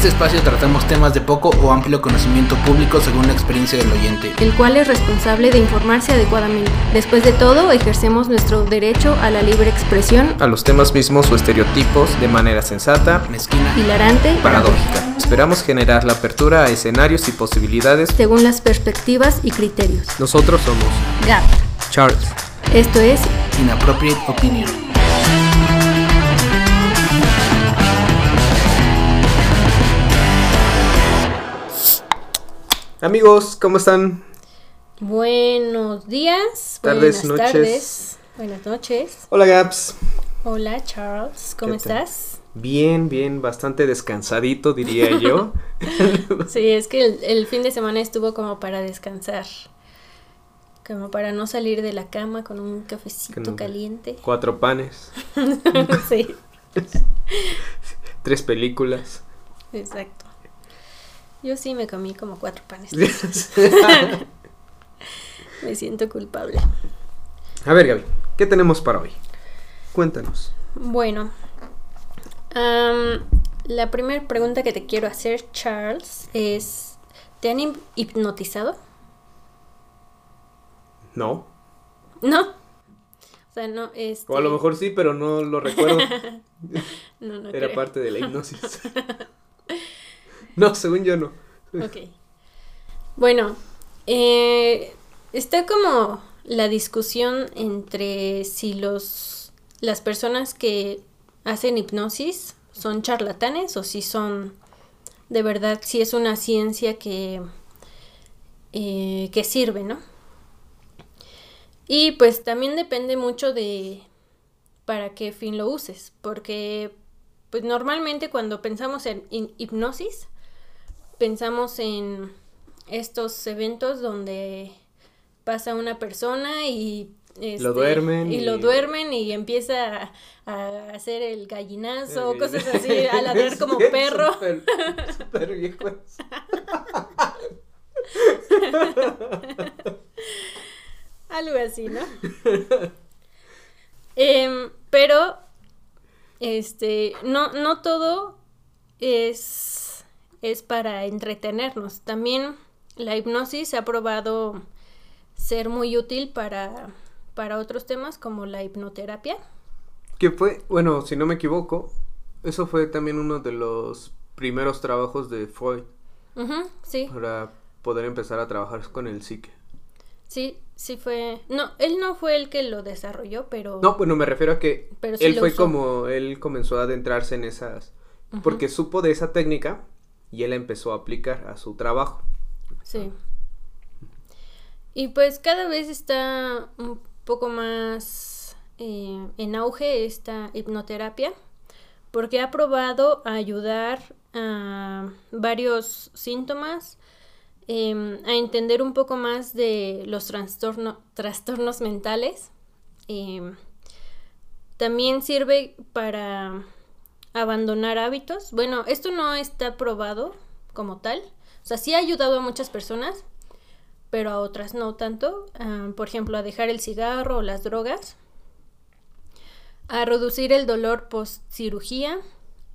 este espacio tratamos temas de poco o amplio conocimiento público según la experiencia del oyente. el cual es responsable de informarse adecuadamente. Después de todo, ejercemos nuestro derecho a la libre expresión, A los temas mismos o estereotipos de manera sensata, Mezquina. hilarante, Paradójica. Esperamos generar la apertura a escenarios y posibilidades. según las perspectivas y criterios. Nosotros somos GAP. Charles. Esto es Inappropriate Opinion. Amigos, ¿cómo están? Buenos días, Tardes, buenas noches. tardes, buenas noches. Hola Gaps. Hola Charles, ¿cómo estás? Bien, bien, bastante descansadito diría yo. Sí, es que el, el fin de semana estuvo como para descansar, como para no salir de la cama con un cafecito Con caliente. Cuatro panes, sí, tres películas. exacto. Yo sí me comí como cuatro panes. Me siento culpable. A ver Gaby, ¿qué tenemos para hoy? Cuéntanos. Bueno, la primera pregunta que te quiero hacer, Charles, es, ¿te han hip- hipnotizado? No. No. O sea, no, este... O a lo mejor sí, pero no lo recuerdo. No, no Era creo. parte de la hipnosis. No, según yo no. Ok. Bueno, eh, está como la discusión entre si los las personas que hacen hipnosis son charlatanes o si son de verdad, si es una ciencia que, eh, que sirve, ¿no? Y pues también depende mucho de para qué fin lo uses, porque pues normalmente cuando pensamos en hipnosis, pensamos en estos eventos donde pasa una persona y este, duermen y, y- lo duermen y empieza a, a hacer el gallinazo, Eh, cosas así, a ladrar como Sí, perro. Súper, súper viejo. Algo así, ¿no? Em, pero, este, no, no todo es, es para entretenernos. También la hipnosis se ha probado ser muy útil para, para otros temas como la hipnoterapia. Que fue, bueno, si no me equivoco, eso fue también uno de los primeros trabajos de Freud Ujú, sí, para poder empezar a trabajar con el psique. sí, sí fue... No, él no fue el que lo desarrolló, pero... No, bueno, me refiero a que Pero sí él fue usó. como, él comenzó a adentrarse en esas, porque supo de esa técnica y él empezó a aplicar a su trabajo. Sí. Y pues cada vez está un poco más eh, en auge esta hipnoterapia porque ha probado a ayudar a varios síntomas, em, a entender un poco más de los trastorno- trastornos mentales. em, también sirve para abandonar hábitos. Bueno, esto no está probado como tal. O sea, sí ha ayudado a muchas personas, pero a otras no tanto. Ah, por ejemplo, a dejar el cigarro o las drogas. A reducir el dolor post cirugía.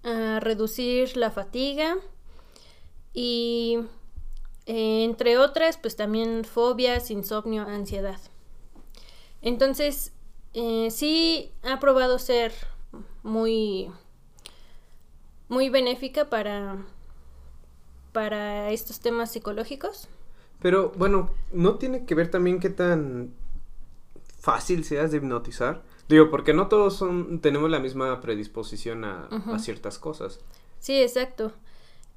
A reducir la fatiga. Y eh, entre otras, pues también fobias, insomnio, ansiedad. Entonces, eh, sí ha probado ser muy, muy benéfica para, para estos temas psicológicos. Pero bueno, ¿no tiene que ver también qué tan fácil seas de hipnotizar? Digo, porque no todos son, tenemos la misma predisposición a, ciertas cosas. Sí, exacto.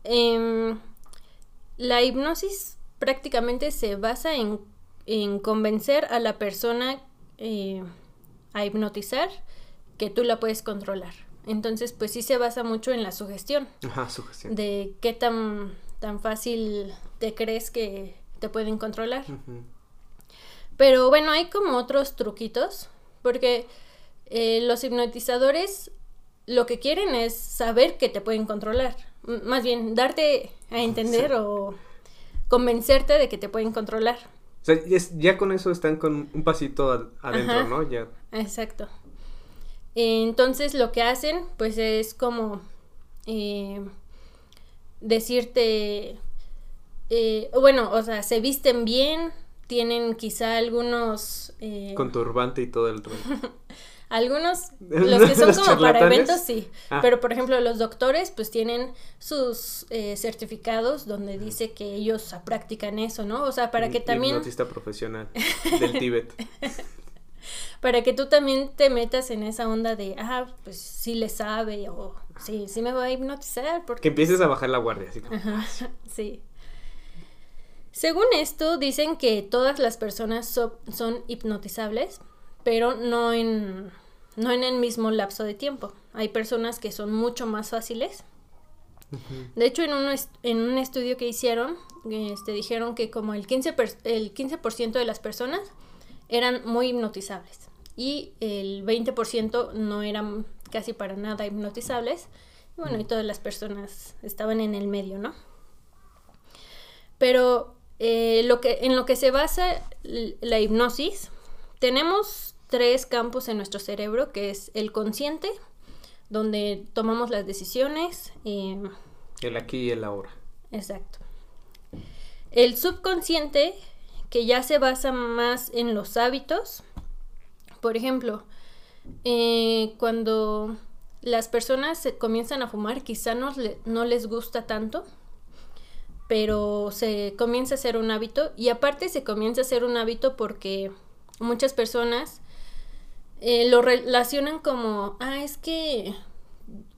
Em, la hipnosis prácticamente se basa en, en convencer a la persona eh, a hipnotizar que tú la puedes controlar. Entonces, pues sí se basa mucho en la sugestión, Ajá, sugestión. de qué tan, tan fácil te crees que te pueden controlar. Pero bueno, hay como otros truquitos, porque eh, los hipnotizadores lo que quieren es saber que te pueden controlar. M- más bien, darte a entender Sí. o convencerte de que te pueden controlar. O sea, ya, con eso están con un pasito ad- adentro, Ajá. ¿no? Ya. Exacto. Entonces lo que hacen, pues es como eh, decirte, eh, bueno, o sea, se visten bien, tienen quizá algunos... Eh, Con turbante y todo el rollo. Algunos, los que son ¿Los como para eventos, sí. Ah. Pero, por ejemplo, los doctores, pues tienen sus eh, certificados donde dice que ellos practican eso, ¿no? O sea, para que también, Hipnotista profesional del Tíbet. para que tú también te metas en esa onda de, ah, pues sí le sabe, o sí, sí me voy a hipnotizar, Que porque... empieces a bajar la guardia, así como, Ajá, sí. Según esto, dicen que todas las personas so- son hipnotizables, pero no en, no en el mismo lapso de tiempo. Hay personas que son mucho más fáciles. De hecho, en un, en un estudio que hicieron, este, dijeron que como el 15%, per- el 15 de las personas eran muy hipnotizables y el 20% no eran casi para nada hipnotizables. Y bueno, y todas las personas estaban en el medio, ¿no? Pero eh, lo que, en lo que se basa la hipnosis, tenemos tres campos en nuestro cerebro, que es el consciente, donde tomamos las decisiones. eh, el aquí y el ahora. exacto. El subconsciente, que ya se basa más en los hábitos. Por ejemplo, eh, cuando las personas se comienzan a fumar, quizá no, le- no les gusta tanto, pero se comienza a hacer un hábito y aparte se comienza a hacer un hábito porque muchas personas eh, lo relacionan como, ah, es que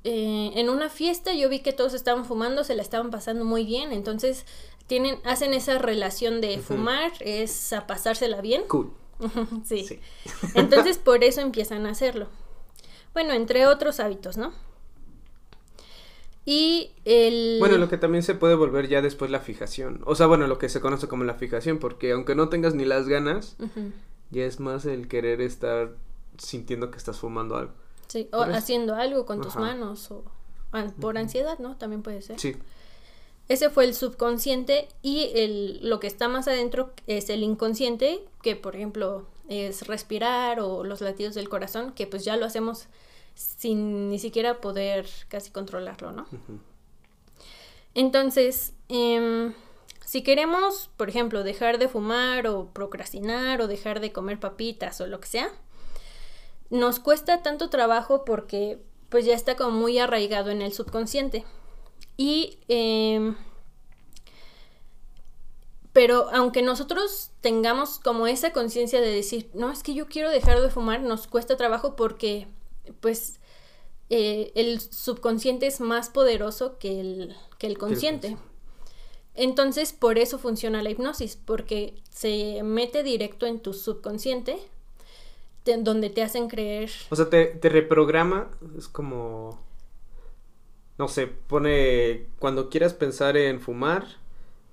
eh, en una fiesta yo vi que todos estaban fumando, se la estaban pasando muy bien, entonces tienen, hacen esa relación de fumar, es a pasársela bien. Cool. sí. Sí. Entonces por eso empiezan a hacerlo. Bueno, entre otros hábitos, ¿no? Y el... Bueno, lo que también se puede volver ya después la fijación. O sea, bueno, lo que se conoce como la fijación, porque aunque no tengas ni las ganas, ya es más el querer estar sintiendo que estás fumando algo. sí, o haciendo algo con tus manos o por ansiedad, ¿no? También puede ser. Sí. Ese fue el subconsciente y el, lo que está más adentro es el inconsciente, que por ejemplo es respirar o los latidos del corazón, que pues ya lo hacemos sin ni siquiera poder casi controlarlo, ¿no? Entonces, em, si queremos, por ejemplo, dejar de fumar o procrastinar o dejar de comer papitas o lo que sea, nos cuesta tanto trabajo porque pues ya está como muy arraigado en el subconsciente. Y, em, pero aunque nosotros tengamos como esa conciencia de decir, no, es que yo quiero dejar de fumar, nos cuesta trabajo porque pues eh, el subconsciente es más poderoso que el, que el consciente. consciente. Entonces, por eso funciona la hipnosis, porque se mete directo en tu subconsciente, te- donde te hacen creer. O sea, te, te reprograma, es como... No sé, pone... Cuando quieras pensar en fumar,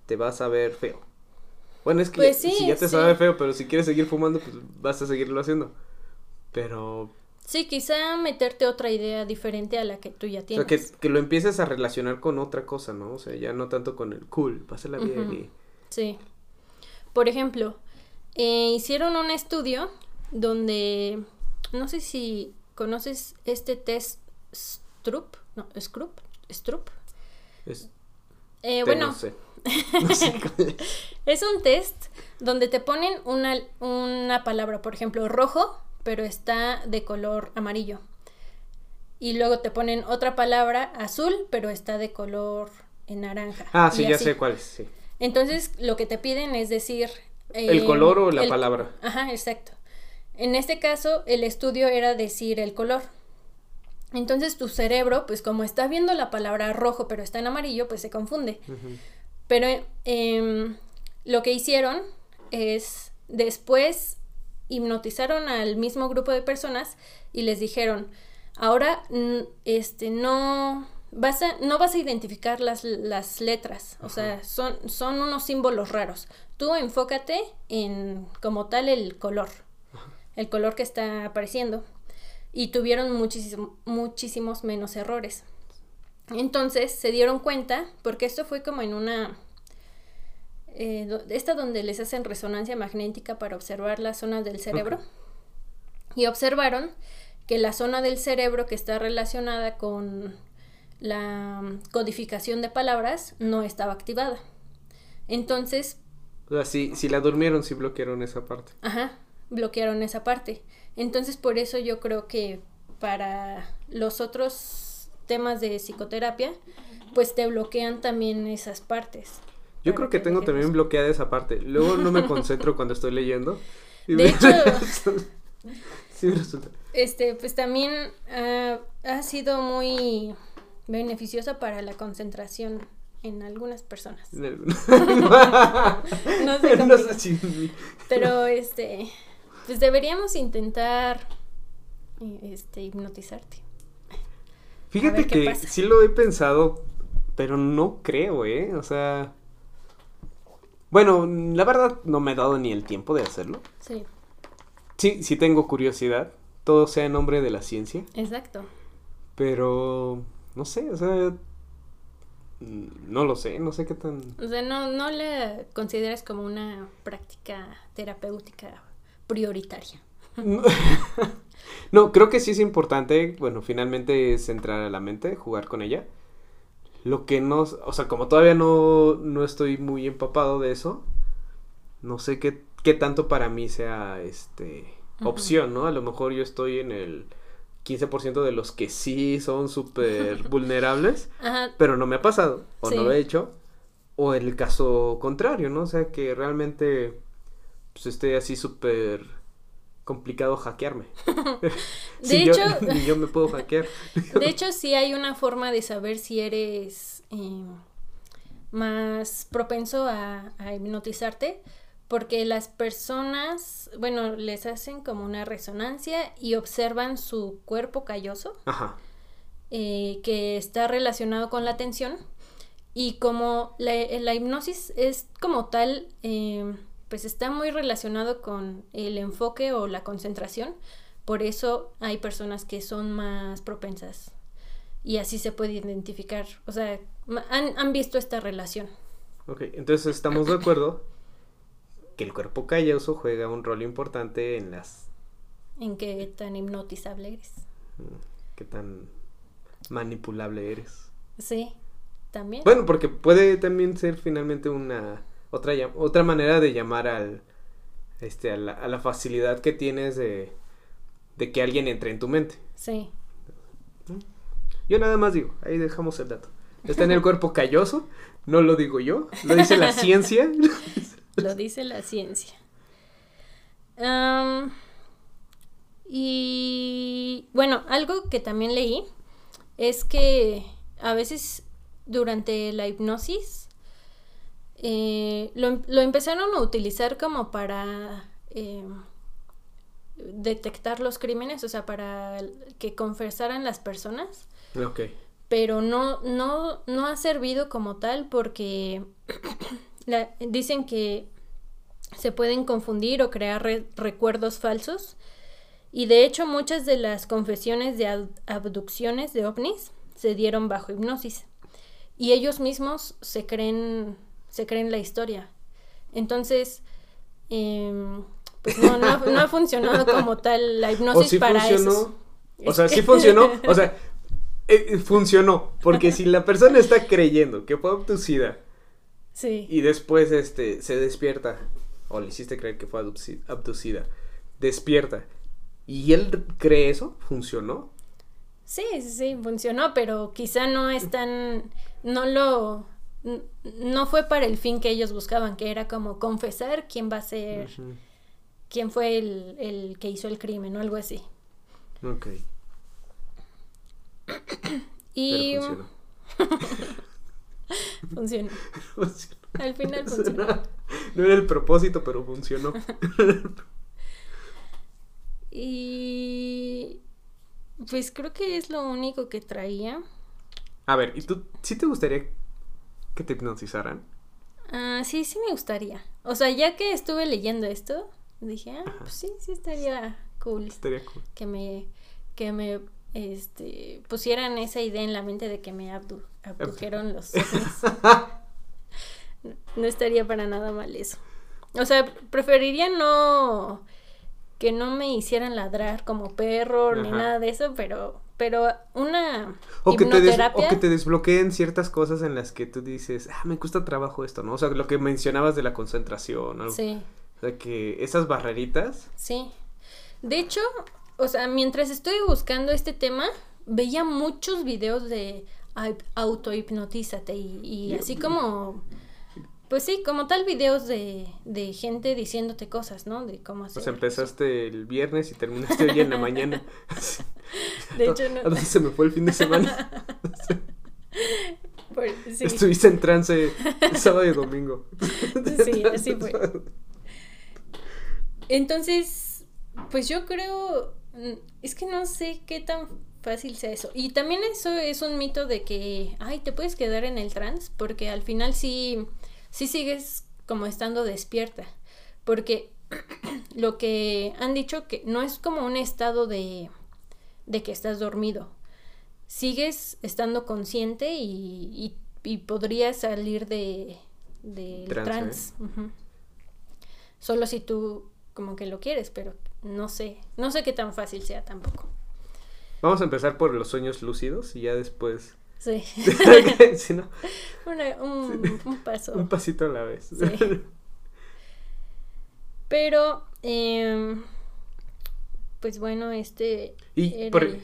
te vas a ver feo. Bueno, es que Pues sí, si ya te sí. sabe feo, pero si quieres seguir fumando, pues vas a seguirlo haciendo. Pero... Sí, quizá meterte otra idea diferente a la que tú ya O tienes. sea, que, que lo empieces a relacionar con otra cosa, ¿no? O sea, ya no tanto con el cool, pásala bien Ujú. y... Sí. Por ejemplo, eh, hicieron un estudio donde, no sé si conoces este test Stroop, no, Scroop, Stroop. es- Eh, bueno, No sé. No sé cuál es. un test donde te ponen una, una palabra, por ejemplo, rojo, pero está de color amarillo. Y luego te ponen otra palabra azul, pero está de color en naranja. Ah, sí, ya así. sé cuál es, sí. Entonces, lo que te piden es decir... ¿El eh, color o la el- palabra? Ajá, exacto. En este caso, el estudio era decir el color. Entonces, tu cerebro, pues como está viendo la palabra rojo, pero está en amarillo, pues se confunde. Pero em, lo que hicieron es después hipnotizaron al mismo grupo de personas y les dijeron, ahora este no vas a, no vas a identificar las, las letras, o sea, son, son unos símbolos raros. Tú enfócate en como tal el color, el color que está apareciendo. Y tuvieron muchísimo- muchísimos menos errores. Entonces se dieron cuenta, porque esto fue como en una... eh, esta donde les hacen resonancia magnética para observar las zonas del cerebro. Y observaron que la zona del cerebro que está relacionada con la codificación de palabras no estaba activada. Entonces... O sea, si, si la durmieron, sí bloquearon esa parte. Ajá, bloquearon esa parte. Entonces, por eso yo creo que para los otros temas de psicoterapia, pues te bloquean también esas partes. Yo creo que tengo también bloqueada esa parte. Luego no me concentro cuando estoy leyendo. De hecho, sí resulta. Este, pues también ha sido muy beneficiosa para la concentración en algunas personas. no sé, no sé si... Pero este, pues deberíamos intentar este hipnotizarte. Fíjate que sí lo he pensado, pero no creo, ¿eh? O sea, bueno, la verdad no me he dado ni el tiempo de hacerlo. Sí. Sí, sí tengo curiosidad. Todo sea en nombre de la ciencia. Exacto. Pero, no sé, o sea, no lo sé, no sé qué tan... O sea, no, no le consideras como una práctica terapéutica prioritaria. no, creo que sí es importante, bueno, finalmente es entrar a la mente, jugar con ella. Lo que no, o sea, como todavía no, no estoy muy empapado de eso, no sé qué, qué tanto para mí sea este opción, ¿no? A lo mejor yo estoy en el 15% de los que sí son súper vulnerables, pero no me ha pasado, o no lo he hecho, o el caso contrario, ¿no? O sea, que realmente pues esté así súper complicado hackearme. de hecho, yo, yo me puedo hackear. de hecho, sí hay una forma de saber si eres eh, más propenso a, hipnotizarte, porque las personas, bueno, les hacen como una resonancia y observan su cuerpo calloso, eh, que está relacionado con la atención, y como la, la hipnosis es como tal... Eh, pues está muy relacionado con el enfoque o la concentración. Por eso hay personas que son más propensas. Y así se puede identificar. O sea, han, visto esta relación. Ok, entonces estamos de acuerdo que el cuerpo calloso juega un rol importante en las... En qué tan hipnotizable eres. Mm, qué tan manipulable eres. Sí, también. Bueno, porque puede también ser finalmente una otra, otra manera de llamar al, este, a, la, facilidad que tienes de, de que alguien entre en tu mente. Sí. Yo nada más digo, ahí dejamos el dato. Está en el cuerpo calloso, no lo digo yo, lo dice la ciencia. lo dice la ciencia. y bueno, algo que también leí es que a veces durante la hipnosis eh, lo, empezaron a utilizar como para eh, detectar los crímenes, o sea, para que confesaran las personas. Ok. Pero no, no, no ha servido como tal porque dicen que se pueden confundir o crear recuerdos falsos. Y de hecho muchas de las confesiones de abducciones de ovnis se dieron bajo hipnosis. Y ellos mismos se creen se creen la historia. Entonces, em, pues no, no, ha funcionado como tal la hipnosis para eso. O sea, sí funcionó, o sea, eh, funcionó, porque si la persona está creyendo que fue abducida sí. y después este se despierta, o le hiciste creer que fue abducida, despierta, y él cree eso, ¿funcionó? Sí, sí, sí, funcionó, pero quizá no es tan, no lo no fue para el fin que ellos buscaban, que era como confesar quién va a ser, quién fue el, que hizo el crimen o algo así. Ok. y... funcionó. Al final funcionó. No era el propósito, pero funcionó. y... Pues creo que es lo único que traía. A ver, ¿y tú sí te gustaría que te hipnotizaran? Ah, sí, sí me gustaría. O sea, ya que estuve leyendo esto, dije, ah, pues sí, sí estaría cool. Estaría cool. Que me, que me, este, pusieran esa idea en la mente de que me abdujeron los no, estaría para nada mal eso. O sea, preferiría no que no me hicieran ladrar como perro ni nada de eso, pero pero una O que, te o que te desbloqueen ciertas cosas en las que tú dices, ah, me cuesta trabajo esto, ¿no? O sea, lo que mencionabas de la concentración, algo. Sí, O sea, que esas barreritas. sí. De hecho, o sea, mientras estoy buscando este tema, veía muchos videos de au- autohipnotízate y, y así como, pues sí, como tal videos de, de gente diciéndote cosas, ¿no? De cómo hacer. Pues empezaste el viernes y terminaste hoy en la mañana. De hecho, no. ¿A dónde se me fue el fin de semana? por- sí. Estuviste en trance sábado y domingo. Sí, así fue. Entonces, pues yo creo, mm, es que no sé qué tan fácil sea eso. Y también eso es un mito de que, ay, te puedes quedar en el trance, porque al final sí, sí sigues como estando despierta. Porque lo que han dicho que no es como un estado de, de que estás dormido. Sigues estando consciente y, y, y podrías salir de, de trance. ujú. Solo si tú como que lo quieres, pero no sé, no sé qué tan fácil sea tampoco. Vamos a empezar por los sueños lúcidos y ya después. Sí, Si no, Una- un, un paso. un pasito a la vez. Sí. Pero, em, pues bueno, este... Y, por- el-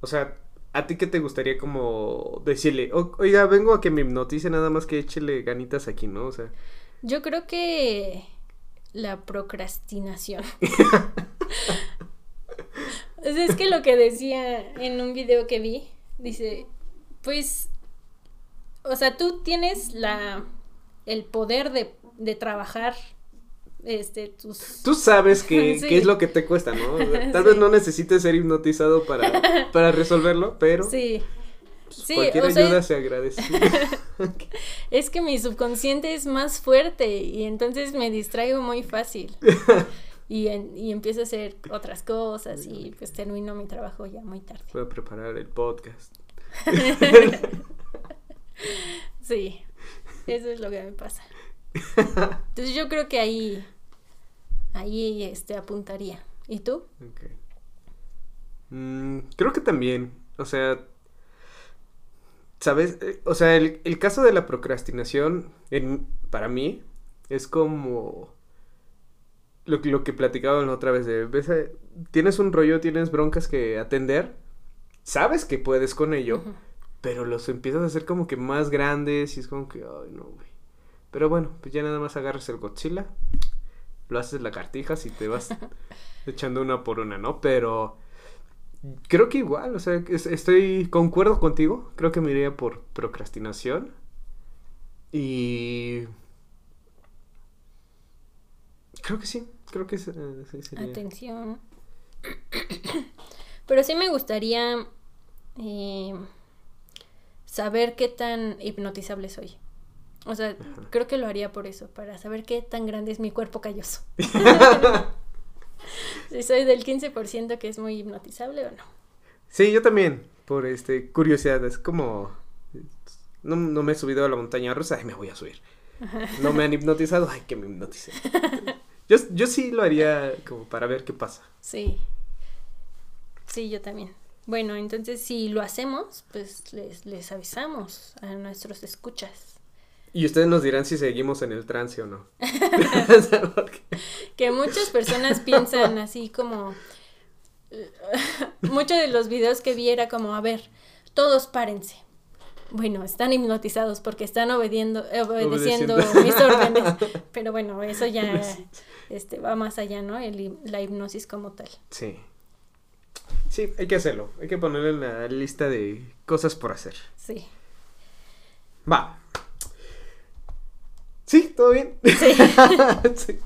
o sea, ¿a ti qué te gustaría como decirle? "O- oiga, vengo a que me hipnotice nada más que échele ganitas aquí, ¿no? O sea, Yo creo que la procrastinación. O sea, es que lo que decía en un video que vi, dice, pues, o sea, tú tienes la, el poder de, de trabajar, este, tus... tú sabes que, Sí. qué es lo que te cuesta, ¿no? Tal Sí. vez no necesites ser hipnotizado para, para resolverlo, pero Sí, pues, sí, cualquier o sea, ayuda se agradece. es que mi subconsciente es más fuerte y entonces me distraigo muy fácil. Y, en- y empiezo a hacer otras cosas y pues termino mi trabajo ya muy tarde. Voy a preparar el podcast. Sí, eso es lo que me pasa. Entonces yo creo que ahí, ahí este, apuntaría. ¿Y tú? Mm, creo que también, o sea, ¿sabes? Eh, O sea, el, el caso de la procrastinación, en, para mí, es como lo, que- lo que platicaban la otra vez de, ves, eh, tienes un rollo, tienes broncas que atender, sabes que puedes con ello, pero los empiezas a hacer como que más grandes y es como que, ay, no, güey. Pero bueno, pues ya nada más agarras el Godzilla, lo haces la cartijas y te vas echando una por una, ¿no? Pero creo que igual, o sea, es- estoy, concuerdo contigo, creo que me iría por procrastinación y... Creo que sí, creo que eh, sí sería. Atención. Pero sí me gustaría eh, saber qué tan hipnotizable soy. O sea, creo que lo haría por eso, para saber qué tan grande es mi cuerpo calloso. si soy del 15% que es muy hipnotizable o no. Sí, yo también, por este curiosidad, es como no, no me he subido a la montaña rusa, ay, me voy a subir. No me han hipnotizado, ay, que me hipnoticen. Yo, yo sí lo haría como para ver qué pasa. Sí. Sí, yo también. Bueno, entonces si lo hacemos, pues les, les avisamos a nuestros escuchas. Y ustedes nos dirán si seguimos en el trance o no. Que muchas personas piensan así como... Muchos de los videos que vi era como, a ver, todos párense. Bueno, están hipnotizados porque están obediendo, eh, obedeciendo, Obedeciendo. mis órdenes. Pero bueno, eso ya este, va más allá, ¿no? El la hipnosis como tal. Sí. Sí, hay que hacerlo. Hay que ponerlo en la lista de cosas por hacer. Sí. Va. Sí, todo bien. Sí. Sí.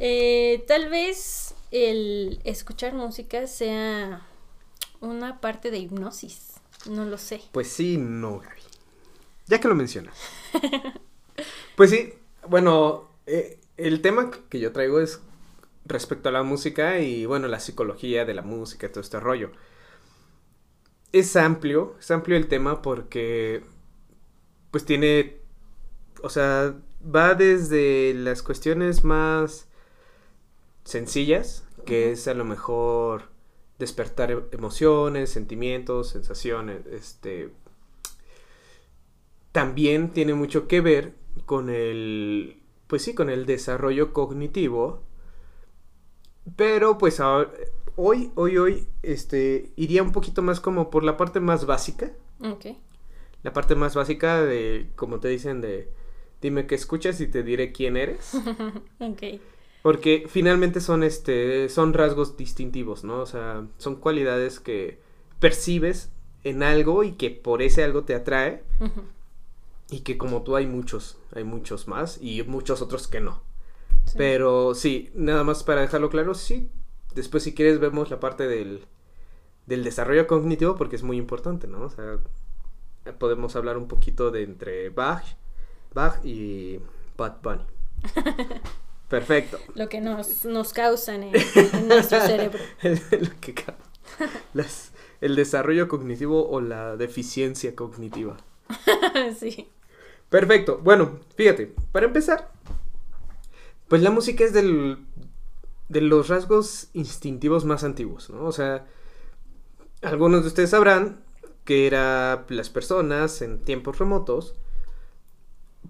Eh, tal vez el escuchar música sea una parte de hipnosis. No lo sé. Pues sí, no, Gaby. Ya que lo mencionas. Pues sí, bueno, eh, el tema que yo traigo es respecto a la música y bueno, la psicología de la música todo este rollo. Es amplio, es amplio el tema porque pues tiene, o sea, va desde las cuestiones más sencillas, que es a lo mejor despertar e- emociones, sentimientos, sensaciones, este también tiene mucho que ver con el pues sí, con el desarrollo cognitivo. Pero pues ahora, hoy, hoy, hoy, este, iría un poquito más como por la parte más básica. Ok. La parte más básica de, como te dicen, de dime qué escuchas y te diré quién eres. Ok. Porque finalmente son este son rasgos distintivos, ¿no? O sea, son cualidades que percibes en algo y que por ese algo te atrae Ujú. y que como tú hay muchos, hay muchos más y muchos otros que no. Sí. Pero sí, nada más para dejarlo claro, sí. Después si quieres vemos la parte del del desarrollo cognitivo porque es muy importante, ¿no? O sea, podemos hablar un poquito de entre Bach, Bach y Bad Bunny. Perfecto. Lo que nos, nos causan en, en nuestro cerebro. Lo que las- el desarrollo cognitivo o la deficiencia cognitiva. sí. Perfecto. Bueno, fíjate, para empezar, pues la música es del, de los rasgos instintivos más antiguos, ¿no? O sea, algunos de ustedes sabrán que era las personas en tiempos remotos,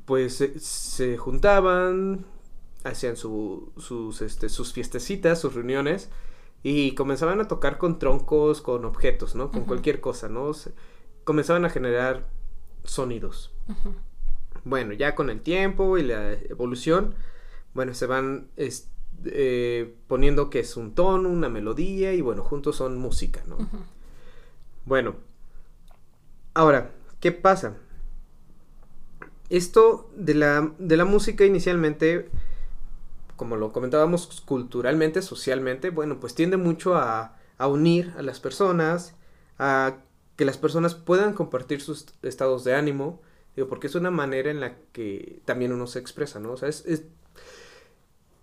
pues se, se juntaban, hacían su- sus, este, sus fiestecitas, sus reuniones, y comenzaban a tocar con troncos, con objetos, ¿no? Con cualquier cosa, ¿no? Se- comenzaban a generar sonidos. Bueno, ya con el tiempo y la evolución, bueno, se van es- eh, poniendo que es un tono, una melodía y bueno, juntos son música, ¿no? Bueno, ahora, ¿qué pasa? Esto de la, de la música inicialmente, como lo comentábamos culturalmente, socialmente, bueno, pues tiende mucho a, a unir a las personas, a que las personas puedan compartir sus estados de ánimo, digo, porque es una manera en la que también uno se expresa, ¿no? O sea, es, es,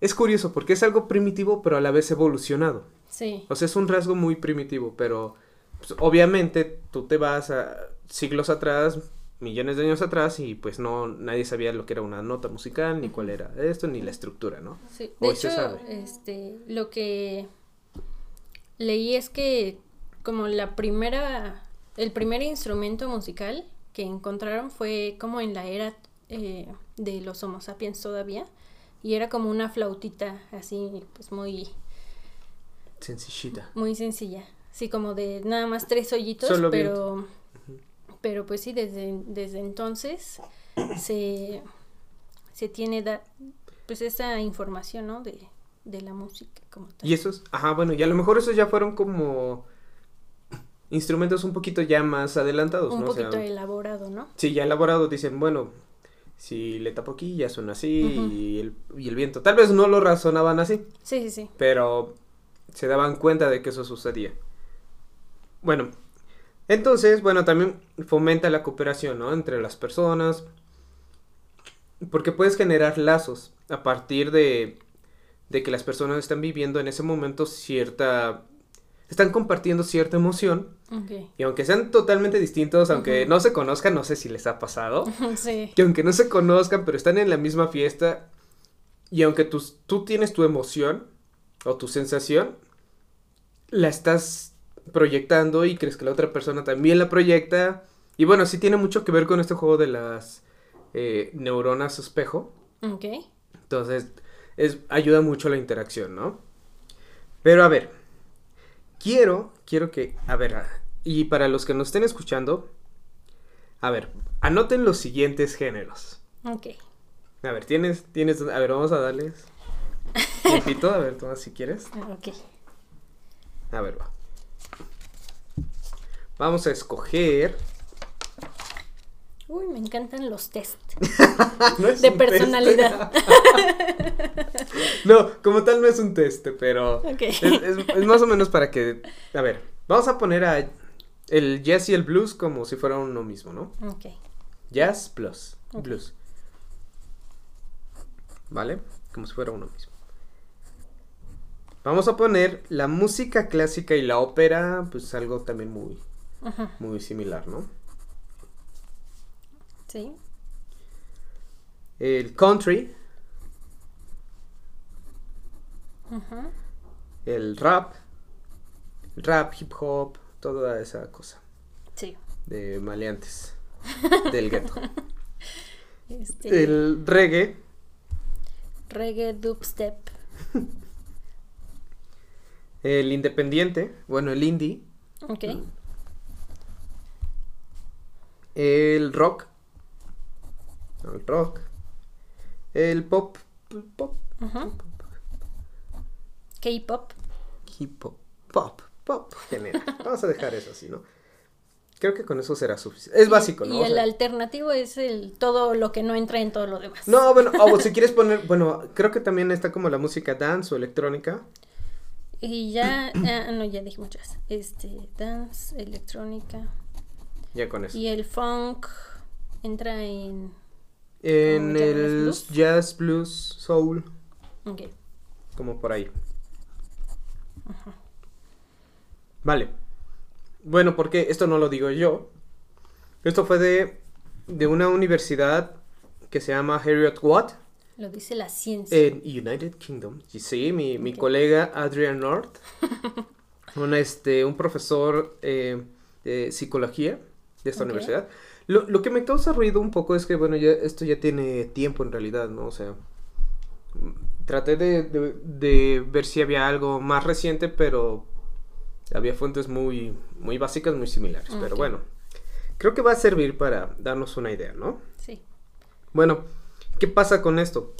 es curioso porque es algo primitivo, pero a la vez evolucionado. Sí. O sea, es un rasgo muy primitivo, pero pues, obviamente tú te vas a siglos atrás, millones de años atrás, y pues no, nadie sabía lo que era una nota musical, ni cuál era esto, ni la estructura, ¿no? Sí, de Hoy se hecho, sabe. este, lo que leí es que como la primera, el primer instrumento musical que encontraron fue como en la era eh, de los Homo sapiens todavía, y era como una flautita así, pues muy, Sencillita. muy sencilla, sí, como de nada más tres hoyitos, Solo pero, pero pues sí, desde, desde entonces se, se tiene da- pues esa información, ¿no? De, de la música como tal. Y esos, ajá, bueno, y a lo mejor esos ya fueron como instrumentos un poquito ya más adelantados, un ¿no? O sea, poquito elaborado, ¿no? Sí, ya elaborado, dicen, bueno, si le tapo aquí ya suena así y, el, y el viento. Tal vez no lo razonaban así, Sí, sí, sí. pero se daban cuenta de que eso sucedía. Bueno, entonces, bueno, también fomenta la cooperación, ¿no? Entre las personas, porque puedes generar lazos a partir de, de que las personas están viviendo en ese momento cierta... Están compartiendo cierta emoción Ok. y aunque sean totalmente distintos, aunque no se conozcan, no sé si les ha pasado, sí. que aunque no se conozcan, pero están en la misma fiesta, y aunque tus- tú tienes tu emoción o tu sensación, la estás proyectando y crees que la otra persona también la proyecta. Y bueno, sí tiene mucho que ver con este juego de las eh, neuronas espejo. Ok. Entonces, es, ayuda mucho la interacción, ¿no? Pero a ver, quiero, quiero que, a ver, a- y para los que nos estén escuchando, a ver, anoten los siguientes géneros. Ok. A ver, tienes, tienes, a ver, vamos a darles tiempito, a ver, toma si quieres. Ok. A ver, va. Vamos a escoger. Uy, me encantan los test No de test. personalidad. no, como tal no es un test, pero Ok. es, es- es más o menos para que, a ver, vamos a poner a el jazz y el blues como si fuera uno mismo, ¿no? Ok. Jazz plus Ok. blues. ¿Vale? Como si fuera uno mismo. Vamos a poner la música clásica y la ópera, pues algo también muy, muy similar, ¿no? Sí. El country, el rap, rap, hip hop, toda esa cosa Sí. de maleantes del gueto. Este, El reggae, reggae dubstep. el independiente, bueno, el indie, Ok. el rock, el rock, el pop, pop, Ujú. K-pop. hip hop, pop, pop, general. Vamos a dejar eso así, ¿no? Creo que con eso será suficiente. Es básico, ¿no? Y O el sea, alternativo es el todo lo que no entra en todo lo demás. No, bueno, o si quieres poner, bueno, creo que también está como la música dance o electrónica. Y ya, ah, no, ya dije muchas. Este, dance, electrónica. Ya con eso. Y el funk entra en. En ¿Cómo llaman los el blues? jazz, blues, soul, Ok. como por ahí. Vale. Bueno, porque esto no lo digo yo. Esto fue de, de una universidad que se llama Harriet Watt Lo dice la ciencia. en United Kingdom. Y sí, mi, mi colega Adrian North, un, este, un profesor eh, de psicología de esta universidad. Lo, lo que me causa ruido un poco es que, bueno, ya, esto ya tiene tiempo en realidad, ¿no? O sea, traté de, de- de ver si había algo más reciente, pero había fuentes muy, muy básicas, muy similares. Pero bueno, creo que va a servir para darnos una idea, ¿no? Sí. Bueno, ¿qué pasa con esto?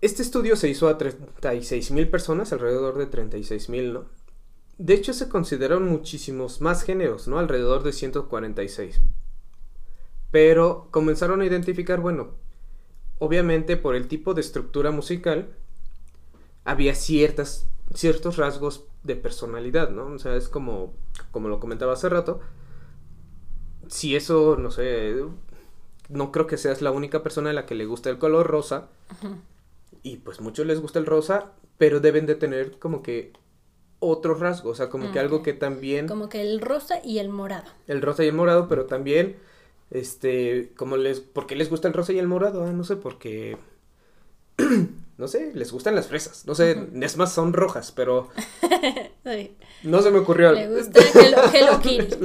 Este estudio se hizo a 36 mil personas, alrededor de 36 mil, ¿no? De hecho, se consideraron muchísimos más géneros, ¿no? Alrededor de 146. Pero comenzaron a identificar, bueno, obviamente por el tipo de estructura musical, había ciertas, ciertos rasgos de personalidad, ¿no? O sea, es como, como lo comentaba hace rato, si eso, no sé, no creo que seas la única persona a la que le gusta el color rosa. Y pues muchos les gusta el rosa, pero deben de tener como que otro rasgo, o sea, como que algo Ok. que también Como que el rosa y el morado. el rosa y el morado, pero también este, como les ¿por qué les gusta el rosa y el morado? Ah, no sé, porque no sé, les gustan las fresas. No sé, es más son rojas, pero Sí. no se me ocurrió. Le gusta Hello, Hello Kitty.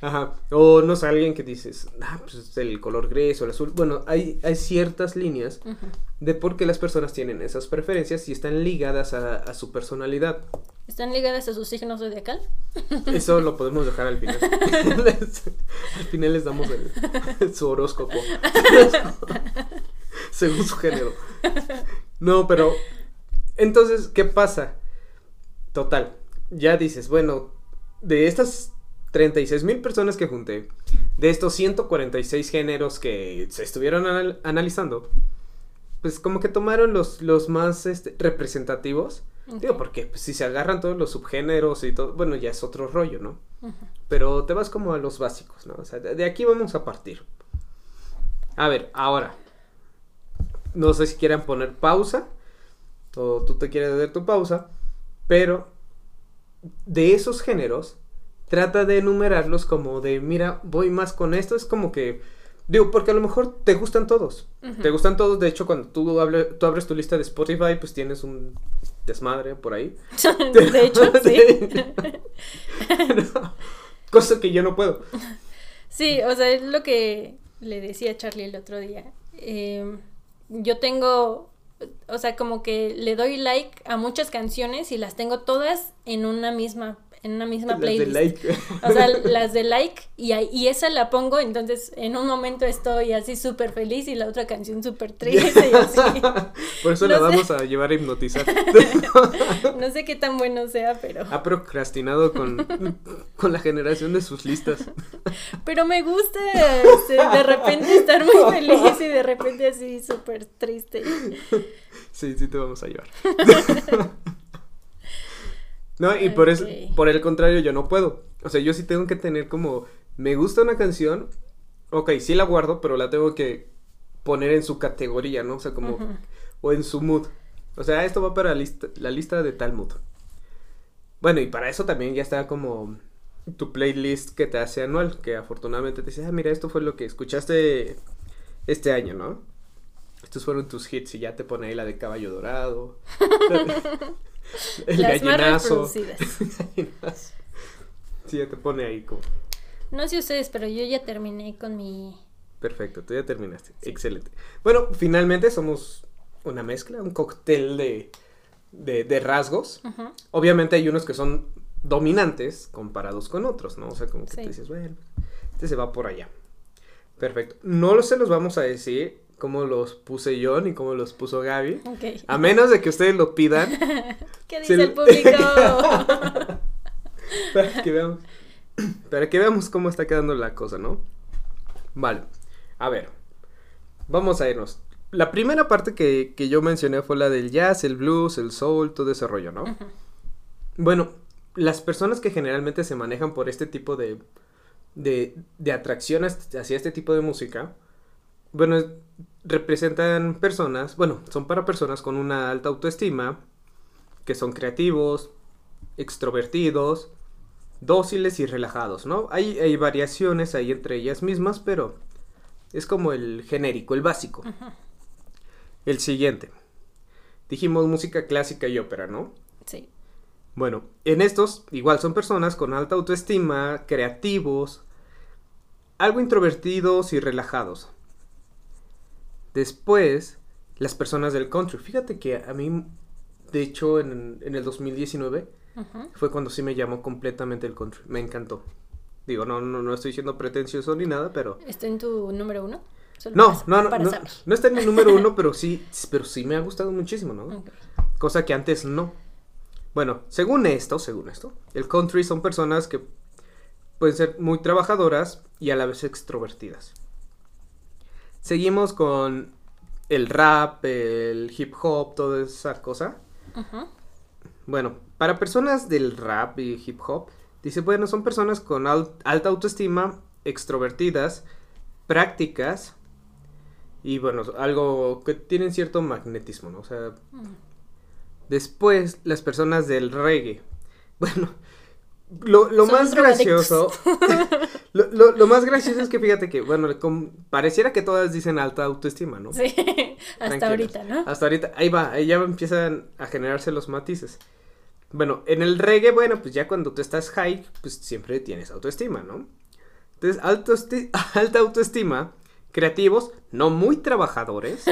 Ajá. O no sé, alguien que dices, ah, pues es el color gris o el azul. Bueno, hay, hay ciertas líneas de por qué las personas tienen esas preferencias y están ligadas a, a su personalidad. ¿Están ligadas a sus signos zodiacal? Eso lo podemos dejar al final. al final les damos el, su horóscopo. Según su género. No, pero. Entonces, ¿qué pasa? Total. Ya dices, bueno, de estas 36 mil personas que junté, de estos 146 géneros que se estuvieron anal- analizando, pues como que tomaron los, los más este, representativos. Digo, porque pues, si se agarran todos los subgéneros y todo, bueno, ya es otro rollo, ¿no? Pero te vas como a los básicos, ¿no? O sea, de, de aquí vamos a partir. A ver, ahora. No sé si quieran poner pausa. O tú te quieres dar tu pausa. Pero de esos géneros, trata de enumerarlos como de, mira, voy más con esto. Es como que. Digo, porque a lo mejor te gustan todos. Te gustan todos. De hecho, cuando tú, hable- tú abres tu lista de Spotify, pues tienes un desmadre por ahí. De hecho, sí. No, cosa que yo no puedo. Sí, o sea, es lo que le decía a Charlie el otro día. Eh, yo tengo, o sea, como que le doy like a muchas canciones y las tengo todas en una misma, en una misma Las de playlist. like. O sea, las de like y, y esa la pongo, entonces en un momento estoy así súper feliz y la otra canción súper triste y así. Por eso No la sé. vamos a llevar a hipnotizar. No sé qué tan bueno sea, pero, ha procrastinado con, con la generación de sus listas. pero me gusta este, de repente estar muy feliz y de repente así súper triste. Sí, sí te vamos a llevar. No, y por eso, Ok. por el contrario, yo no puedo. O sea, yo sí tengo que tener como, me gusta una canción, ok, sí la guardo, pero la tengo que poner en su categoría, ¿no? O sea, como, o en su mood. O sea, esto va para la lista, la lista de tal mood. Bueno, y para eso también ya está como tu playlist que te hace anual, que afortunadamente te dice, ah, mira, esto fue lo que escuchaste este año, ¿no? Estos fueron tus hits y ya te pone ahí la de Caballo Dorado. El Las más gallinazo. reproducidas. Gallinazo. Sí, ya te pone ahí como. No sé ustedes, pero yo ya terminé con mi... Perfecto, tú ya terminaste. Excelente. Bueno, finalmente somos una mezcla, un cóctel de, de, de rasgos. Obviamente hay unos que son dominantes comparados con otros, ¿no? O sea, como que Sí. te dices, bueno, este se va por allá. Perfecto. No se los vamos a decir cómo los puse yo ni cómo los puso Gaby. A menos de que ustedes lo pidan ¿Qué dice el público? para que veamos. Para que veamos cómo está quedando la cosa, ¿no? Vale. A ver. Vamos a irnos. La primera parte que, que yo mencioné fue la del jazz, el blues, el soul, todo ese rollo, ¿no? Ujú. Bueno, las personas que generalmente se manejan por este tipo de, de, de atracción hacia hacia este tipo de música, bueno, es- representan personas, bueno, son para personas con una alta autoestima, que son creativos, extrovertidos, dóciles y relajados, ¿no? Hay, hay variaciones ahí entre ellas mismas, pero es como el genérico, el básico. El siguiente. Dijimos música clásica y ópera, ¿no? Sí. Bueno, en estos igual son personas con alta autoestima, creativos, algo introvertidos y relajados. Después, las personas del country. Fíjate que a mí, de hecho, en, en el 2019 Ujú. fue cuando sí me llamó completamente el country. Me encantó. Digo, no, no, no estoy siendo pretencioso ni nada, pero... ¿Está en tu número uno? Solo No, para- no, no, Para no, saber. no está en mi número uno, pero sí, pero sí me ha gustado muchísimo, ¿no? Cosa que antes no. Bueno, según esto, según esto, el country son personas que pueden ser muy trabajadoras y a la vez extrovertidas. Seguimos con el rap, el hip hop, toda esa cosa. Bueno, para personas del rap y hip hop, dice, bueno, son personas con al- alta autoestima, extrovertidas, prácticas y bueno, algo que tienen cierto magnetismo, ¿no? O sea, Mm. Después, las personas del reggae. Bueno, lo, lo más gracioso. lo, lo- lo más gracioso es que fíjate que, bueno, com- pareciera que todas dicen alta autoestima, ¿no? Sí, hasta ahorita, ¿no? Hasta ahorita, ahí va, ahí ya empiezan a generarse los matices. Bueno, en el reggae, bueno, pues ya cuando tú estás high, pues siempre tienes autoestima, ¿no? Entonces, autoesti- alta autoestima, creativos, no muy trabajadores,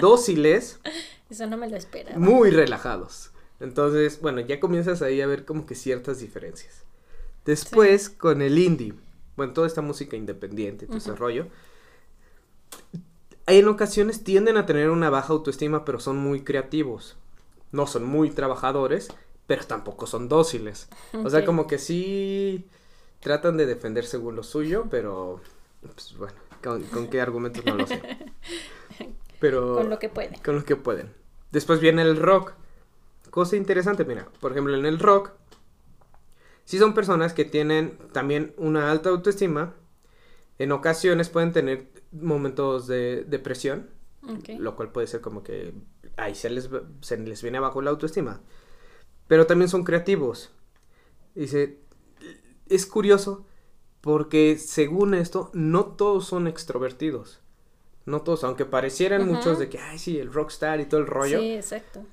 dóciles, Eso no me lo esperaba. muy relajados. Entonces, bueno, ya comienzas ahí a ver como que ciertas diferencias. Después, con el indie, bueno, toda esta música independiente, todo ese Ujú. rollo, en ocasiones tienden a tener una baja autoestima, pero son muy creativos. No son muy trabajadores, pero tampoco son dóciles. O sea, como que sí tratan de defender según lo suyo, pero, pues bueno, con, con qué argumentos no lo sé. Pero Con lo que puede. con lo que pueden. Después viene el rock. Cosa interesante, mira, por ejemplo, en el rock, si son personas que tienen también una alta autoestima, en ocasiones pueden tener momentos de depresión, lo cual puede ser como que ahí se les, se les viene abajo la autoestima. Pero también son creativos. Dice, es curioso porque según esto, no todos son extrovertidos. No todos, aunque parecieran muchos de que, ay, sí, el rockstar y todo el rollo. Sí, exacto.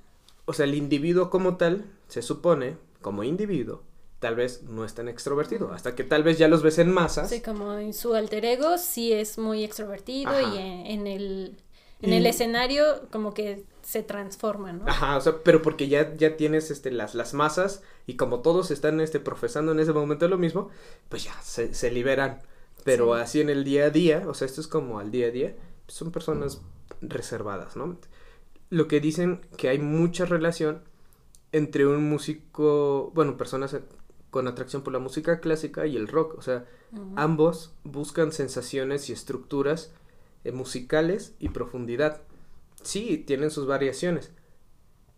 O sea, el individuo como tal, se supone, como individuo, tal vez no es tan extrovertido. Hasta que tal vez ya los ves en masas. Sí, como en su alter ego sí es muy extrovertido Ajá. y en, en el, en Y- el escenario como que se transforma, ¿no? Ajá, o sea, pero porque ya, ya tienes este, las, las masas y como todos están este, profesando en ese momento lo mismo, pues ya se, se liberan. Pero Sí. así en el día a día, o sea, esto es como al día a día, son personas reservadas, ¿no? Lo que dicen que hay mucha relación entre un músico, bueno, personas con atracción por la música clásica y el rock, o sea. Ambos buscan sensaciones y estructuras eh, musicales y profundidad. Sí, tienen sus variaciones,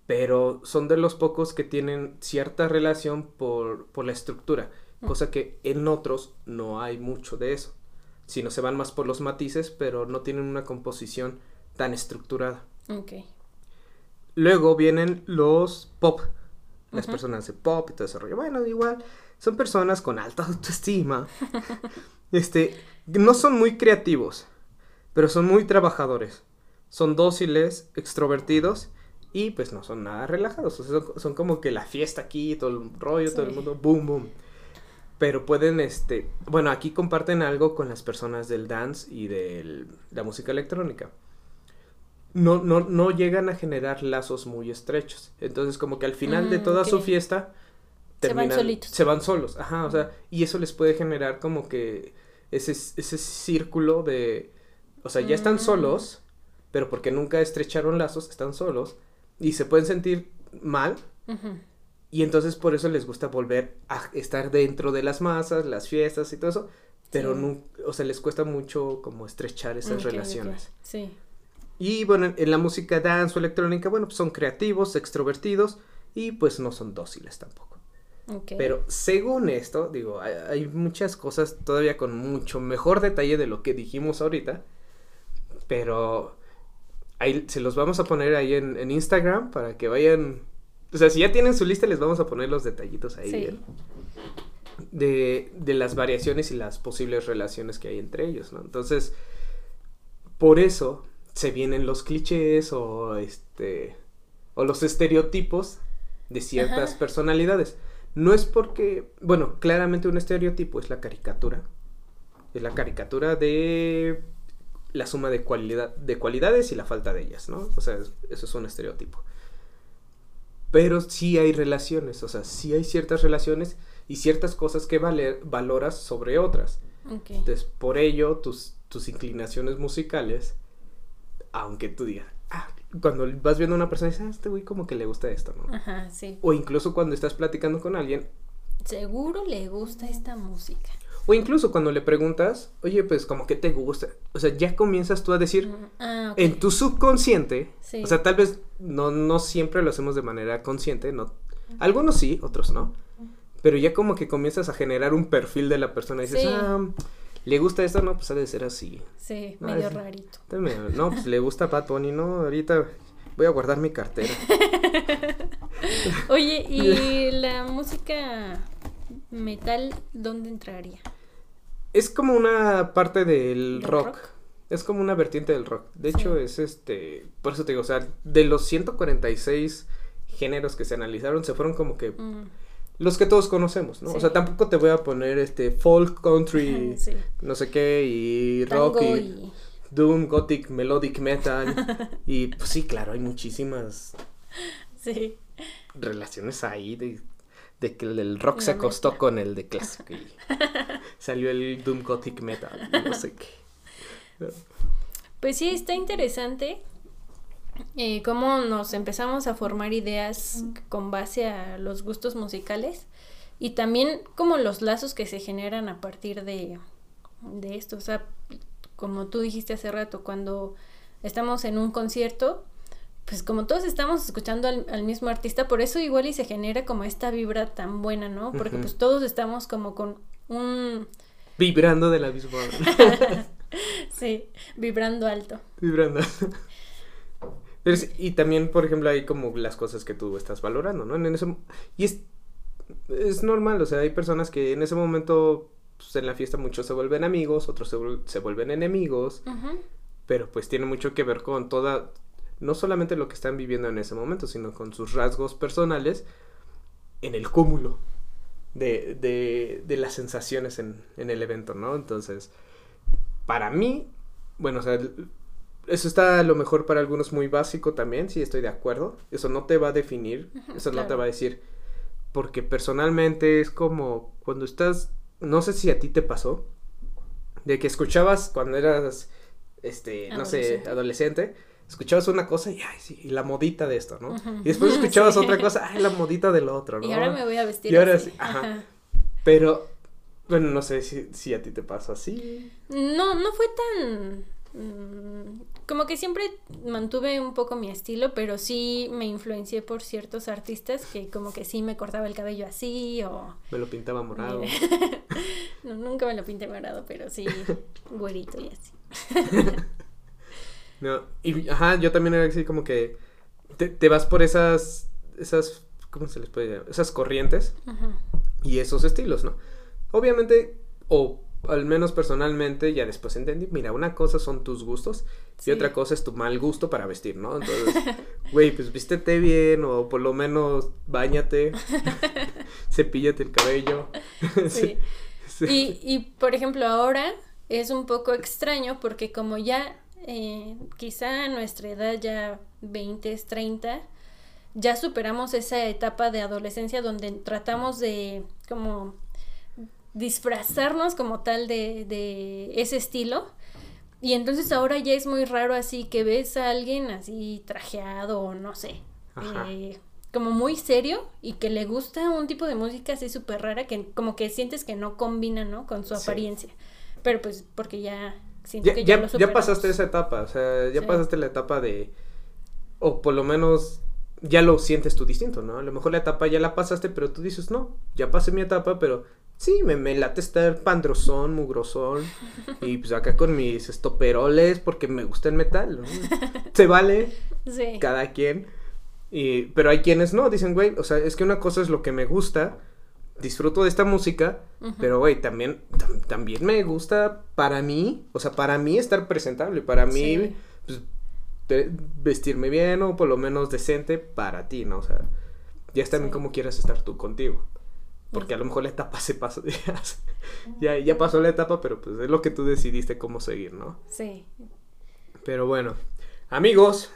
pero son de los pocos que tienen cierta relación por, por la estructura, cosa que en otros no hay mucho de eso, sino se van más por los matices, pero no tienen una composición tan estructurada. Ok. Luego vienen los pop. Las personas de pop y todo ese rollo. Bueno, igual, son personas con alta autoestima. este, no son muy creativos, pero son muy trabajadores. Son dóciles, extrovertidos Y pues no son nada relajados, o sea, son, son como que la fiesta aquí, todo el rollo, todo el mundo, boom, boom. Pero pueden, este, bueno, aquí comparten algo con las personas del dance y de la música electrónica. No, no, no llegan a generar lazos muy estrechos. Entonces, como que al final de Mm, toda su fiesta, Se van terminan- solitos. Se van solos, ajá, o sea, y eso les puede generar como que ese, ese círculo de, o sea, ya están Mm. solos, pero porque nunca estrecharon lazos, están solos, y se pueden sentir mal, y entonces por eso les gusta volver a estar dentro de las masas, las fiestas y todo eso, pero Sí. no, o sea, les cuesta mucho como estrechar esas relaciones. Sí. Y bueno, en- la música dance o electrónica, bueno, pues son creativos, extrovertidos y pues no son dóciles tampoco. Pero según esto, digo, hay, hay muchas cosas todavía con mucho mejor detalle de lo que dijimos ahorita, pero ahí se los vamos a poner ahí en, en Instagram para que vayan, o sea, si ya tienen su lista les vamos a poner los detallitos ahí Sí. de, de las variaciones y las posibles relaciones que hay entre ellos, ¿no? Entonces, por eso se vienen los clichés o este o los estereotipos de ciertas Ajá. personalidades. No es porque, bueno, claramente un estereotipo es la caricatura. Es la caricatura de la suma de, cualidad, de cualidades y la falta de ellas, ¿no? O sea, es- eso es un estereotipo. Pero sí hay relaciones, o sea, sí hay ciertas relaciones y ciertas cosas que vale- valoras sobre otras. Entonces, por ello, tus, tus inclinaciones musicales, aunque tú digas, ah, cuando vas viendo a una persona, dices, ah, este güey como que le gusta esto, ¿no? Ajá, sí. O incluso cuando estás platicando con alguien, Seguro le gusta esta música. o incluso cuando le preguntas, oye, pues como que te gusta, o sea, ya comienzas tú a decir, Mm, Ah, en tu subconsciente, Sí. o sea, tal vez no, no siempre lo hacemos de manera consciente, no, algunos sí, otros no, pero ya como que comienzas a generar un perfil de la persona y dices, Sí. ah, le gusta esto, no, pues ha de ser así. Sí, No, medio es- rarito. No, pues le gusta Bad Bunny, no, ahorita voy a guardar mi cartera. Oye, ¿y la música metal dónde entraría? Es como una parte del ¿Del rock. rock? Es como una vertiente del rock. De Sí. hecho, es este. Por eso te digo, o sea, de los 146 géneros que se analizaron, se fueron como que Mm, los que todos conocemos, ¿no? O sea, tampoco te voy a poner este folk, country, sí. no sé qué, y rock, y, y... doom, gothic, melodic metal. y pues sí, claro, hay muchísimas Sí. relaciones ahí de, de que el, rock La se acostó con el de clásico y salió el doom gothic metal, y no sé qué. Pues sí, está interesante eh, cómo nos empezamos a formar ideas con base a los gustos musicales y también como los lazos que se generan a partir de, de esto. O sea, como tú dijiste hace rato, cuando estamos en un concierto, pues como todos estamos escuchando al, al mismo artista, por eso igual y se genera como esta vibra tan buena, ¿no? Porque pues todos estamos como con un, Vibrando de la misma sí, vibrando alto. Vibrando. Pero y también, por ejemplo, hay como las cosas que tú estás valorando, ¿no? En ese, y es, es normal, o sea, hay personas que en ese momento, pues, en la fiesta muchos se vuelven amigos, otros se, se vuelven enemigos, Ujú. pero pues tiene mucho que ver con toda, no solamente lo que están viviendo en ese momento, sino con sus rasgos personales en el cúmulo de, de, de las sensaciones en, en el evento, ¿no? Entonces, para mí, bueno, o sea, eso está a lo mejor para algunos muy básico también, sí estoy de acuerdo. Eso no te va a definir, eso no te va a decir, porque personalmente es como cuando estás, no sé si a ti te pasó, de que escuchabas cuando eras, este, no sé, Adolescente. escuchabas una cosa y, ay, sí, y la modita de esto, ¿no? Ujú. Y después escuchabas Sí. otra cosa, ay, la modita del otro, ¿no? Y ahora me voy a vestir Y ahora así. sí, ajá. Ajá. Pero, bueno, no sé si, si a ti te pasa así. No, no fue tan... como que siempre mantuve un poco mi estilo, pero sí me influencié por ciertos artistas que como que sí me cortaba el cabello así o... Me lo pintaba morado. no, nunca me lo pinté morado, pero sí güerito y así. No, y ajá, yo también era así como que te, te vas por esas, esas, ¿cómo se les puede llamar? Esas corrientes Ajá. y esos estilos, ¿no? Obviamente, o al menos personalmente, ya después entendí, mira, una cosa son tus gustos Sí. y otra cosa es tu mal gusto para vestir, ¿no? Entonces, güey, pues vístete bien o por lo menos bañate, cepíllate el cabello. Sí. Sí. Y, y, por ejemplo, ahora es un poco extraño porque como ya eh, quizá a nuestra edad ya 20, 30, ya superamos esa etapa de adolescencia donde tratamos de como disfrazarnos como tal de, de ese estilo. Y entonces ahora ya es muy raro así que ves a alguien así trajeado o no sé, eh, como muy serio y que le gusta un tipo de música así súper rara que como que sientes que no combina, ¿no? Con su Sí. apariencia. Pero pues porque ya siento Ya, que ya, ya, lo ya pasaste esa etapa, o sea, ya Sí. pasaste la etapa de, o por lo menos ya lo sientes tú distinto, ¿no? A lo mejor la etapa ya la pasaste, pero tú dices, no, ya pasé mi etapa, pero sí, me, me late estar pandrosón, mugrosón, y pues acá con mis estoperoles, porque me gusta el metal, ¿no? Se vale, Sí. cada quien. Y, pero hay quienes no, dicen, güey, o sea, es que una cosa es lo que me gusta, disfruto de esta música, pero güey, también, tam- también me gusta para mí, o sea, para mí estar presentable, para mí, Sí. pues, te- vestirme bien o por lo menos decente para ti, ¿no? O sea, ya es también Sí. como quieras estar tú contigo. Porque a lo mejor la etapa se pasó, ya, ya pasó la etapa, pero pues es lo que tú decidiste cómo seguir, ¿no? Sí. Pero bueno, amigos,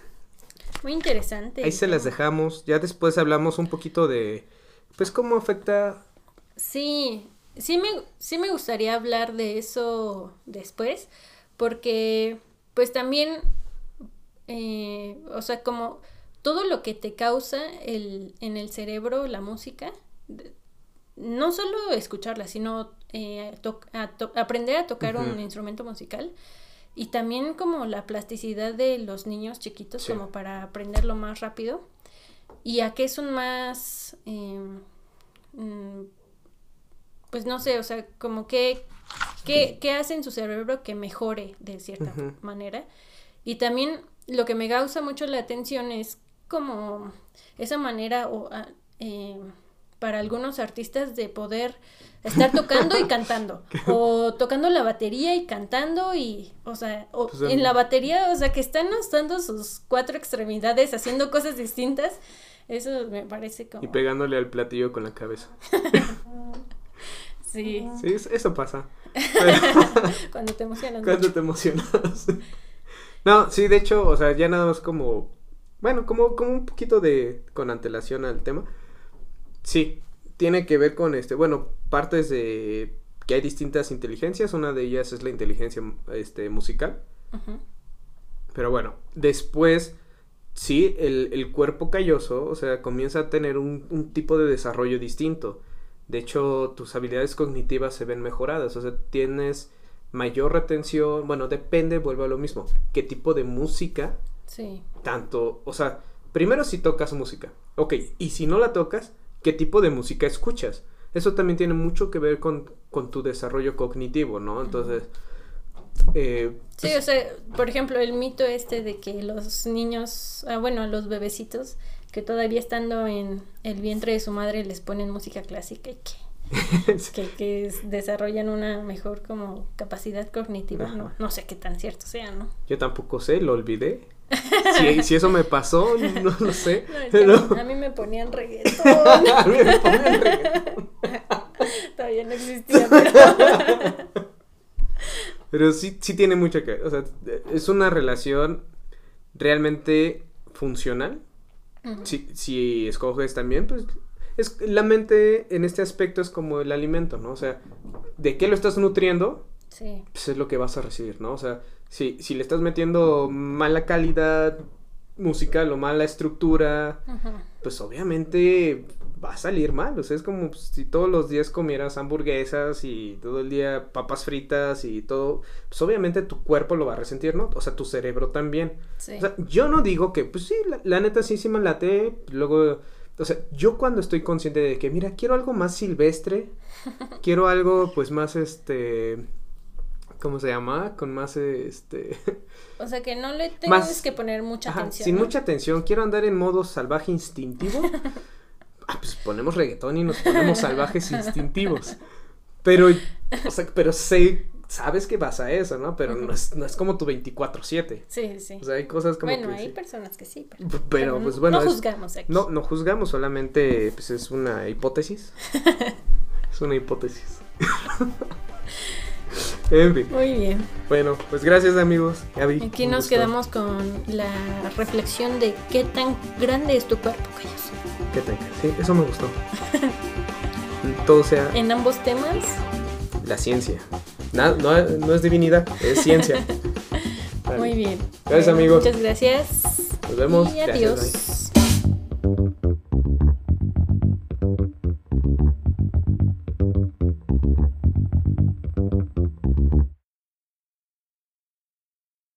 Muy interesante. Ahí se las dejamos. Ya después hablamos un poquito de, pues, cómo afecta. Sí, sí me, sí me gustaría hablar de eso después, porque pues también, eh, o sea, como todo lo que te causa el, en el cerebro la música, no solo escucharla, sino eh, to- a to- aprender a tocar un instrumento musical y también como la plasticidad de los niños chiquitos Sí. como para aprenderlo más rápido y a qué son más em, mm, pues no sé, o sea, como que qué, qué hace en su cerebro que mejore de cierta manera. Y también lo que me causa mucho la atención es como esa manera o eh, para algunos artistas de poder estar tocando y cantando o tocando la batería y cantando y o sea o Pues, en la batería o sea que están usando sus cuatro extremidades haciendo cosas distintas eso me parece como Y pegándole al platillo con la cabeza. sí Sí, es- eso pasa. cuando te emocionas Cuando mucho. te emocionas. no, sí, de hecho, o sea, ya nada más como. Bueno, como, como un poquito de. con antelación al tema. Sí, tiene que ver con este. Bueno, partes de. que hay distintas inteligencias. Una de ellas es la inteligencia este, musical. Pero bueno, después, sí, el, el cuerpo calloso, o sea, comienza a tener un, un tipo de desarrollo distinto. De hecho, tus habilidades cognitivas se ven mejoradas, o sea, tienes mayor retención, bueno, depende, vuelvo a lo mismo, qué tipo de música, sí tanto, o sea, primero si tocas música, ok, y si no la tocas, qué tipo de música escuchas. Eso también tiene mucho que ver con, con tu desarrollo cognitivo, ¿no? Entonces, eh, Sí, o sea, por ejemplo, el mito este de que los niños, ah, bueno, los bebecitos que todavía estando en el vientre de su madre les ponen música clásica y que, que, que es- desarrollan una mejor como capacidad cognitiva. No, no sé qué tan cierto sea, ¿no? Yo tampoco sé, lo olvidé. Si, si eso me pasó, no lo sé. No, pero... a, mí, me ponían reggaetón. A mí me ponen reggaetón. todavía no existía, pero... Pero sí, sí tiene mucho que O sea, es una relación realmente funcional. Si, si escoges también, pues. Es, la mente en este aspecto es como el alimento, ¿no? O sea, ¿de qué lo estás nutriendo? Sí, Pues es lo que vas a recibir, ¿no? O sea, si, si le estás metiendo mala calidad musical o mala estructura, pues obviamente va a salir mal. O sea, es como si todos los días comieras hamburguesas y todo el día papas fritas y todo, pues obviamente tu cuerpo lo va a resentir, ¿no? O sea, tu cerebro también. sí. O sea, yo no digo que, pues sí, la, la neta sí, sí me late. Luego, o sea, yo cuando estoy consciente de que, mira, quiero algo más silvestre, quiero algo, pues más, este, ¿cómo se llama? Con más, este, O sea, que no le tienes Más- que poner mucha ajá, atención. sin ¿no? mucha atención, quiero andar en modo salvaje instintivo. ah, pues ponemos reggaetón y nos ponemos salvajes instintivos. Pero, o sea, pero sé, sabes que pasa eso, ¿no? Pero no, es, no es como tu 24-7. Sí, sí. O sea, hay cosas como bueno, que hay sí. personas que sí, pero, Pero, pero pues no- bueno. no juzgamos aquí. No, no juzgamos, solamente pues es una hipótesis. es una hipótesis. En fin. Muy bien. Bueno, pues gracias amigos. Aquí nos quedamos con la reflexión de qué tan grande es tu cuerpo, Callos. ¿Qué tal? Sí, eso me gustó. Todo sea En ambos temas, la ciencia. Na- no, no es divinidad, es ciencia. Vale. muy bien. Gracias, amigos. Muchas gracias. Nos vemos. Y adiós.